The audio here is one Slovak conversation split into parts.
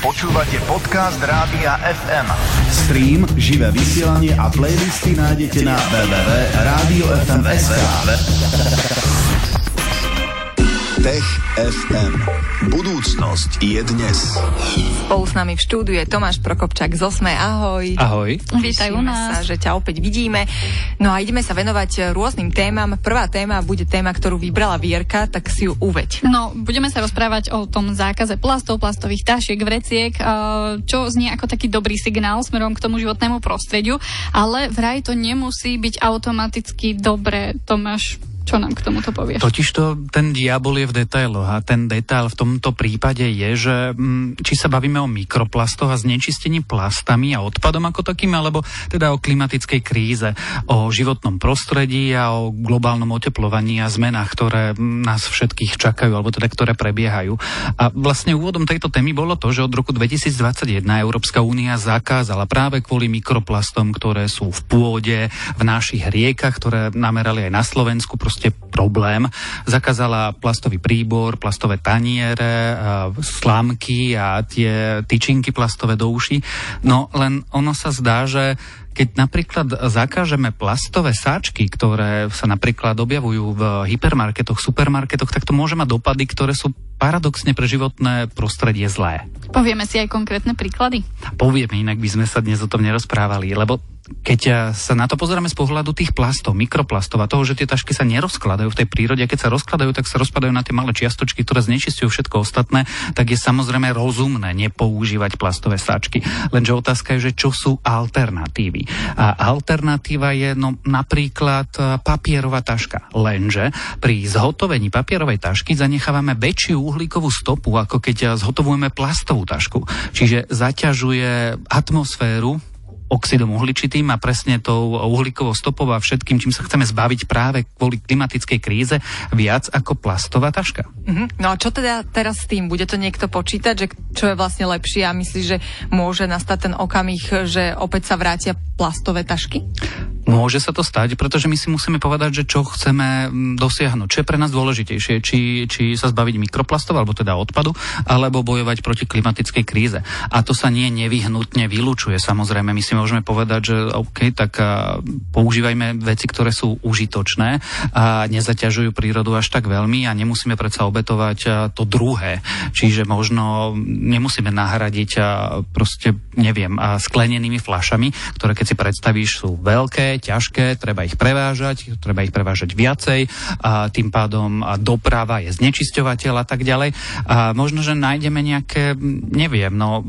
Počúvate podcast Rádia FM. Stream, živé vysielanie a playlisty nájdete na www.radiofm.sk Tech FM. Budúcnosť je dnes. Spolu s nami v štúdiu je Tomáš Prokopčák z Osme. Ahoj. Ahoj. Vítaj u nás. Sa, že ťa opäť vidíme. No a ideme sa venovať rôznym témam. Prvá téma bude téma, ktorú vybrala Vierka, tak si ju uveď. No, budeme sa rozprávať o tom zákaze plastov, plastových tašiek, vreciek, eh, čo znie ako taký dobrý signál smerom k tomu životnému prostrediu, ale vraj to nemusí byť automaticky dobré. Tomáš, čo nám k tomuto povieš? Totižto ten diabol je v detailoch a ten detail v tomto prípade je, že mm, či sa bavíme o mikroplastoch a znečistení plastami a odpadom ako takým, alebo teda o klimatickej kríze, o životnom prostredí a o globálnom oteplovaní a zmenách, ktoré mm, nás všetkých čakajú, alebo teda ktoré prebiehajú. A vlastne úvodom tejto témy bolo to, že od roku 2021 Európska únia zakázala práve kvôli mikroplastom, ktoré sú v pôde, v našich riekach, ktoré namerali aj na Slovensku, problém. Zakázala plastový príbor, plastové taniere, a slámky a tie tyčinky plastové do uší. No len ono sa zdá, že keď napríklad zakážeme plastové sáčky, ktoré sa napríklad objavujú v hypermarketoch, supermarketoch, tak to môže mať dopady, ktoré sú paradoxne pre životné prostredie zlé. Povieme si aj konkrétne príklady. Povieme, inak by sme sa dnes o tom nerozprávali, lebo keď eh, sa na to pozeráme z pohľadu tých plastov, mikroplastov a toho, že tie tašky sa nerozkladajú v tej prírode, a keď sa rozkladajú, tak sa rozpadajú na tie malé čiastočky, ktoré znečistujú všetko ostatné, tak je samozrejme rozumné nepoužívať plastové sáčky. Lenže otázka je, že čo sú alternatívy. A alternatíva je no, napríklad eh, papierová taška. Lenže pri zhotovení papierovej tašky zanechávame väčšiu uhlíkovú stopu, ako keď eh, zhotovujeme plastovú tašku. Čiže zaťažuje atmosféru oxidom uhličitým a presne tou uhlíkovou stopou a všetkým, čím sa chceme zbaviť práve kvôli klimatickej kríze, viac ako plastová taška. Mhm. No a čo teda teraz s tým? Bude to niekto počítať, že čo je vlastne lepšie a myslíš, že môže nastať ten okamih, že opäť sa vrátia plastové tašky? Môže sa to stať, pretože my si musíme povedať, že čo chceme mm, dosiahnuť, čo je pre nás dôležitejšie, či, či sa zbaviť mikroplastov, alebo teda odpadu, alebo bojovať proti klimatickej kríze. A to sa nie nevyhnutne vylúčuje. Samozrejme, my si môžeme povedať, že OK, tak používajme veci, ktoré sú užitočné a nezaťažujú prírodu až tak veľmi a nemusíme predsa obetovať to druhé. Čiže možno nemusíme nahradiť a, proste, neviem, sklenenými flašami, ktoré keď si predstavíš sú veľké, ťažké, treba ich prevážať, treba ich prevážať viacej a tým pádom doprava je znečisťovateľ a tak ďalej. A možno, že nájdeme nejaké, neviem, no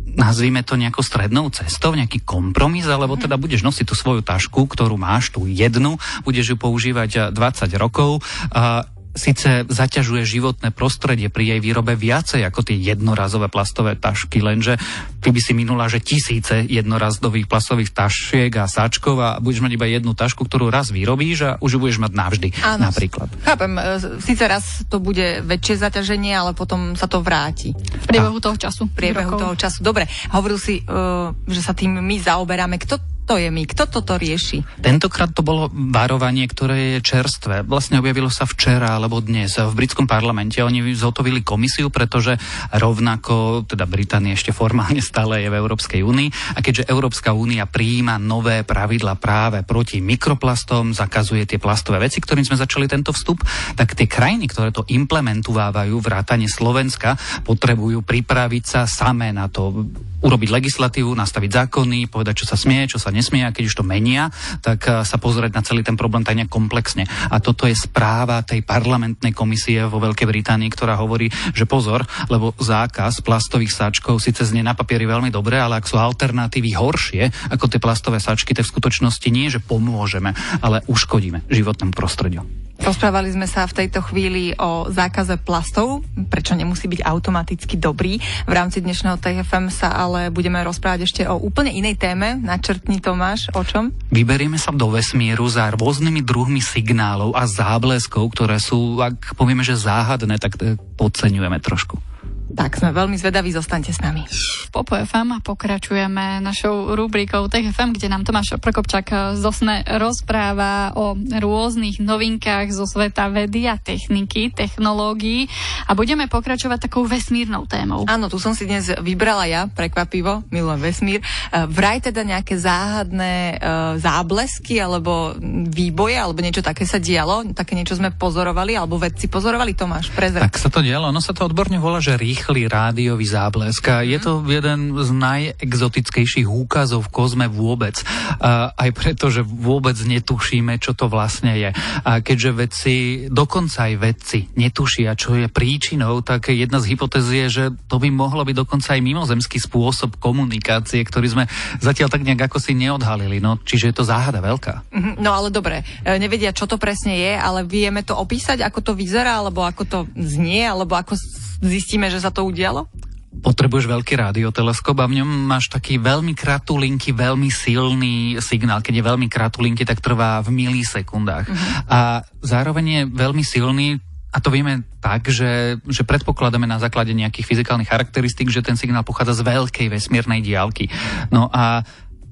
nazvime to nejakou strednou cestou, nejaký kompromis, alebo teda budeš nosiť tú svoju tašku, ktorú máš, tú jednu, budeš ju používať a, 20 rokov. A Sice zaťažuje životné prostredie pri jej výrobe viacej ako tie jednorazové plastové tašky, lenže ty by si minula, že tisíce jednorazových plastových tašiek a sáčkov a budeš mať iba jednu tašku, ktorú raz vyrobíš a už ju budeš mať navždy. Áno. Napríklad. Chápem, e, síce raz to bude väčšie zaťaženie, ale potom sa to vráti. V priebehu toho času. v priebehu toho času. Dobre, hovoril si, uh, že sa tým my zaoberáme. Kto to je my? Kto toto rieši? Tentokrát to bolo varovanie, ktoré je čerstvé. Vlastne objavilo sa včera alebo dnes v britskom parlamente. Oni zhotovili komisiu, pretože rovnako, teda Británia ešte formálne stále je v Európskej únii a keďže Európska únia prijíma nové pravidla práve proti mikroplastom, zakazuje tie plastové veci, ktorým sme začali tento vstup, tak tie krajiny, ktoré to implementovávajú, vrátane Slovenska, potrebujú pripraviť sa samé na to urobiť legislatívu, nastaviť zákony, povedať, čo sa smie, čo sa nesmie a keď už to menia, tak eh, sa pozrieť na celý ten problém tak nejak komplexne. A toto je správa tej parlamentnej komisie vo Veľkej Británii, ktorá hovorí, že pozor, lebo zákaz plastových sáčkov síce znie na papieri veľmi dobre, ale ak sú alternatívy horšie ako tie plastové sáčky, tak v skutočnosti nie, že pomôžeme, ale uškodíme životnému prostrediu. Rozprávali sme sa v tejto chvíli o zákaze plastov, prečo nemusí byť automaticky dobrý. V rámci dnešného TFM sa ale budeme rozprávať ešte o úplne inej téme. Načrtni Tomáš, o čom? Vyberieme sa do vesmíru za rôznymi druhmi signálov a zábleskov, ktoré sú, ak povieme, že záhadné, tak eh, podceňujeme trošku. Tak sme veľmi zvedaví, zostaňte s nami. Popo FM pokračujeme našou rubrikou Tech FM, kde nám Tomáš Prokopčak z Osne rozpráva o rôznych novinkách zo sveta vedy a techniky, technológií a budeme pokračovať takou vesmírnou témou. Áno, tu som si dnes vybrala ja, prekvapivo, milujem vesmír. E, vraj teda nejaké záhadné uh, záblesky alebo výboje alebo niečo také sa dialo, také niečo sme pozorovali alebo vedci pozorovali, Tomáš, prezrať. Tak sa to dialo, ono sa to odborne volá, že rých rýchly rádiový záblesk. Je to jeden z najexotickejších úkazov v kozme vôbec. Aj preto, že vôbec netušíme, čo to vlastne je. A keďže vedci, dokonca aj vedci netušia, čo je príčinou, tak jedna z hypotéz je, že to by mohlo byť dokonca aj mimozemský spôsob komunikácie, ktorý sme zatiaľ tak nejak ako si neodhalili. No, čiže je to záhada veľká. Mhm, no ale dobre, e, nevedia, čo to presne je, ale vieme to opísať, ako to vyzerá, alebo ako to znie, alebo ako zistíme, že sa to udialo? potrebuješ veľký radioteleskop a v ňom máš taký veľmi kratulinky, veľmi silný signál. Keď je veľmi kratulinky, tak trvá v milisekundách. Uh-huh. A zároveň je veľmi silný, a to vieme tak, že, že predpokladáme na základe nejakých fyzikálnych charakteristík, že ten signál pochádza z veľkej vesmírnej diálky. No a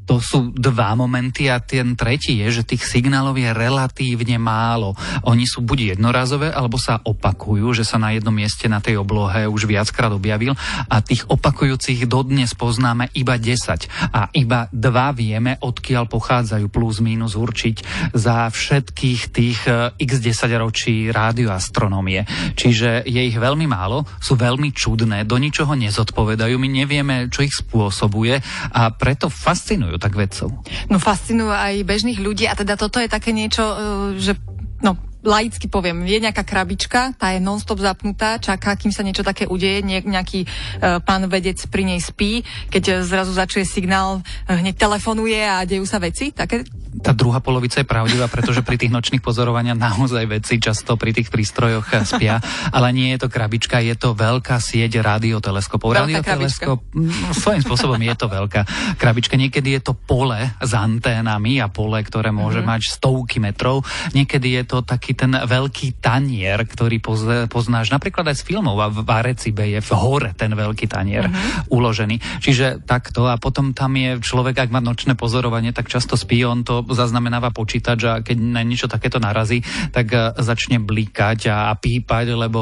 to sú dva momenty a ten tretí je, že tých signálov je relatívne málo. Oni sú buď jednorazové, alebo sa opakujú, že sa na jednom mieste na tej oblohe už viackrát objavil a tých opakujúcich dodnes poznáme iba 10 a iba dva vieme, odkiaľ pochádzajú plus minus určiť za všetkých tých eh, x 10 ročí rádioastronómie. Čiže je ich veľmi málo, sú veľmi čudné, do ničoho nezodpovedajú, my nevieme, čo ich spôsobuje a preto fascinujú tak vedcov? No fascinujú aj bežných ľudí a teda toto je také niečo, e, že laicky poviem, je nejaká krabička, tá je non-stop zapnutá, čaká, kým sa niečo také udeje, nejaký e, pán vedec pri nej spí, keď zrazu začuje signál, e, hneď telefonuje a dejú sa veci, také tá druhá polovica je pravdivá, pretože pri tých nočných pozorovaniach naozaj veci často pri tých prístrojoch spia, ale nie je to krabička, je to veľká sieť radioteleskopov. Radioteleskop, no, svojím spôsobom je to veľká krabička. Niekedy je to pole s anténami a pole, ktoré môže mm-hmm. mať stovky metrov. Niekedy je to taký ten veľký tanier, ktorý poznáš napríklad aj z filmov a v Arecibe je v hore ten veľký tanier mm-hmm. uložený. Čiže takto a potom tam je človek, ak má nočné pozorovanie, tak často spí, on to zaznamenáva počítač a keď na niečo takéto narazí, tak e, začne blikať a, pípať, lebo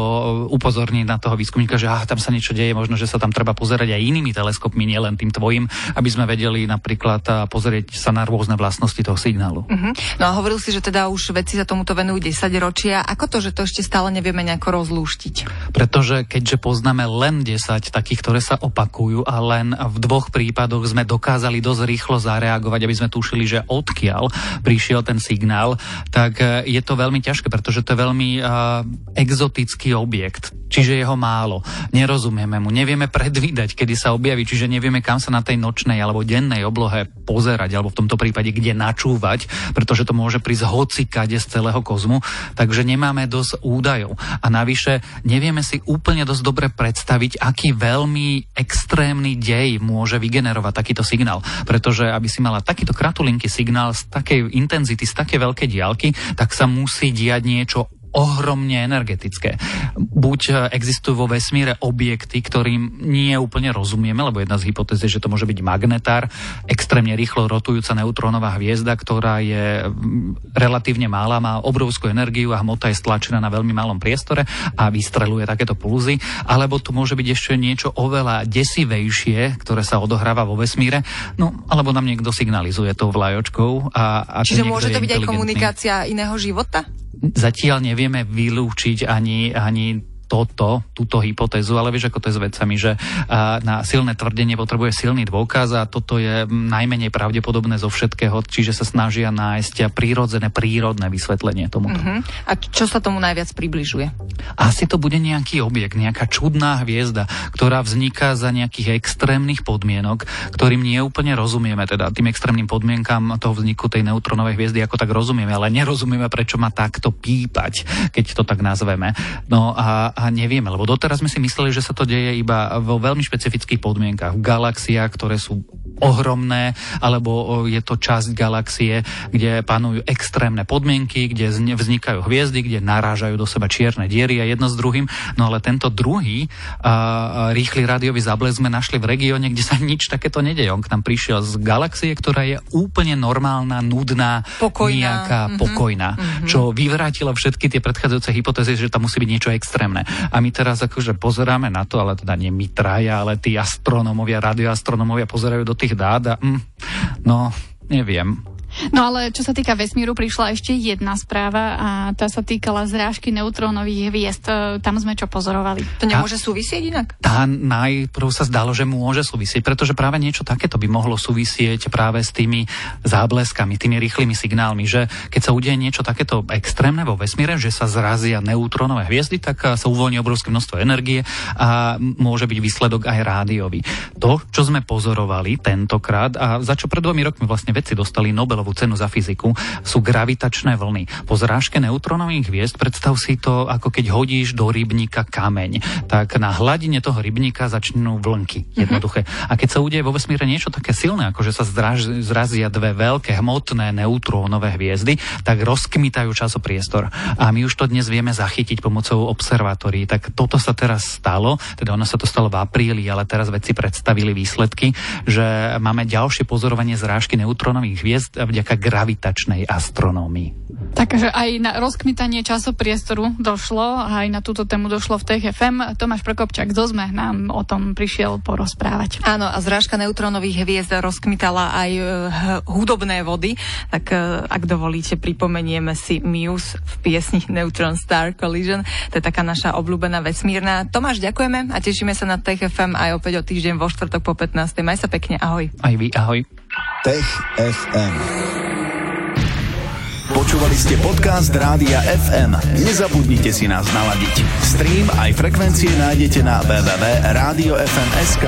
upozorní na toho výskumníka, že ah, tam sa niečo deje, možno, že sa tam treba pozerať aj inými teleskopmi, nielen tým tvojim, aby sme vedeli napríklad e, pozrieť sa na rôzne vlastnosti toho signálu. Uh-huh. No a hovoril si, že teda už vedci sa tomuto venujú 10 ročia. Ako to, že to ešte stále nevieme nejako rozlúštiť? Pretože keďže poznáme len 10 takých, ktoré sa opakujú a len v dvoch prípadoch sme dokázali dosť rýchlo zareagovať, aby sme tušili, že odkiaľ prišiel ten signál, tak e, je to veľmi ťažké, pretože to je veľmi uh, exotický objekt. Čiže je ho málo. Nerozumieme mu, nevieme predvídať, kedy sa objaví, čiže nevieme, kam sa na tej nočnej alebo dennej oblohe pozerať, alebo v tomto prípade, kde načúvať, pretože to môže prísť hocikade z celého kozmu, takže nemáme dosť údajov. A navyše nevieme si úplne dosť dobre predstaviť, aký veľmi extrémny dej môže vygenerovať takýto signál. Pretože aby si mala takýto kratulinký signál z takej intenzity, z také veľkej diálky, tak sa musí diať niečo ohromne energetické. Buď e, existujú vo vesmíre objekty, ktorým nie úplne rozumieme, lebo jedna z hypotéz je, že to môže byť magnetár, extrémne rýchlo rotujúca neutrónová hviezda, ktorá je relatívne malá, má obrovskú energiu a hmota je stlačená na veľmi malom priestore a vystreluje takéto pulzy. Alebo tu môže byť ešte niečo oveľa desivejšie, ktoré sa odohráva vo vesmíre, no alebo nám niekto signalizuje tou vlajočkou. A, a Čiže môže to byť aj komunikácia iného života? Zatiaľ nevieme vylúčiť ani, ani toto, túto hypotézu, ale vieš, ako to je s vecami, že na silné tvrdenie potrebuje silný dôkaz a toto je najmenej pravdepodobné zo všetkého, čiže sa snažia nájsť prírodzené, prírodné vysvetlenie tomuto. Uh-huh. A čo sa tomu najviac približuje? Asi to bude nejaký objekt, nejaká čudná hviezda, ktorá vzniká za nejakých extrémnych podmienok, ktorým nie úplne rozumieme, teda tým extrémnym podmienkam toho vzniku tej neutronovej hviezdy ako tak rozumieme, ale nerozumieme, prečo má takto pípať, keď to tak nazveme. No a a nevieme, lebo doteraz sme si mysleli, že sa to deje iba vo veľmi špecifických podmienkach, v galaxiách, ktoré sú ohromné, alebo je to časť galaxie, kde panujú extrémne podmienky, kde vznikajú hviezdy, kde narážajú do seba čierne diery a jedno s druhým. No ale tento druhý a, rýchly rádiový záblesk sme našli v regióne, kde sa nič takéto nedeje. On k nám prišiel z galaxie, ktorá je úplne normálna, nudná, pokojná. nejaká mm-hmm. pokojná, mm-hmm. čo vyvrátilo všetky tie predchádzajúce hypotézy, že tam musí byť niečo extrémne. A my teraz akože pozeráme na to, ale teda nie my traja, ale tí astronómovia, radioastronómovia pozerajú do tých dát a mm, no, neviem. No ale čo sa týka vesmíru, prišla ešte jedna správa a tá sa týkala zrážky neutrónových hviezd. E, tam sme čo pozorovali. To nemôže súvisieť inak? Tá najprv sa zdalo, že môže súvisieť, pretože práve niečo takéto by mohlo súvisieť práve s tými zábleskami, tými rýchlymi signálmi, že keď sa udeje niečo takéto extrémne vo vesmíre, že sa zrazia neutrónové hviezdy, tak sa uvoľní obrovské množstvo energie a môže byť výsledok aj rádiový. To, čo sme pozorovali tentokrát a za čo pred dvomi rokmi vlastne vedci dostali Nobelov Nobelovú cenu za fyziku, sú gravitačné vlny. Po zrážke neutrónových hviezd predstav si to, ako keď hodíš do rybníka kameň. Tak na hladine toho rybníka začnú vlnky. Mhm. Jednoduché. A keď sa udeje vo vesmíre niečo také silné, ako že sa zraž, zrazia dve veľké hmotné neutrónové hviezdy, tak rozkmitajú časopriestor. A my už to dnes vieme zachytiť pomocou observatórií. Tak toto sa teraz stalo, teda ono sa to stalo v apríli, ale teraz vedci predstavili výsledky, že máme ďalšie pozorovanie zrážky neutrónových hviezd vďaka gravitačnej astronómii. Takže aj na rozkmitanie časopriestoru došlo, a aj na túto tému došlo v TFM. Tomáš Prokopčák z Ozme nám o tom prišiel porozprávať. Áno, a zrážka neutrónových hviezd rozkmitala aj uh, hudobné vody, tak uh, ak dovolíte, pripomenieme si Muse v piesni Neutron Star Collision. To je taká naša obľúbená vesmírna. Tomáš, ďakujeme a tešíme sa na TFM aj opäť o týždeň vo štvrtok po 15. Maj sa pekne, ahoj. Aj vy, ahoj. Tech FM. Počúvali ste podcast Rádia FM. Nezabudnite si nás naladiť. Stream aj frekvencie nájdete na www.radiofm.sk.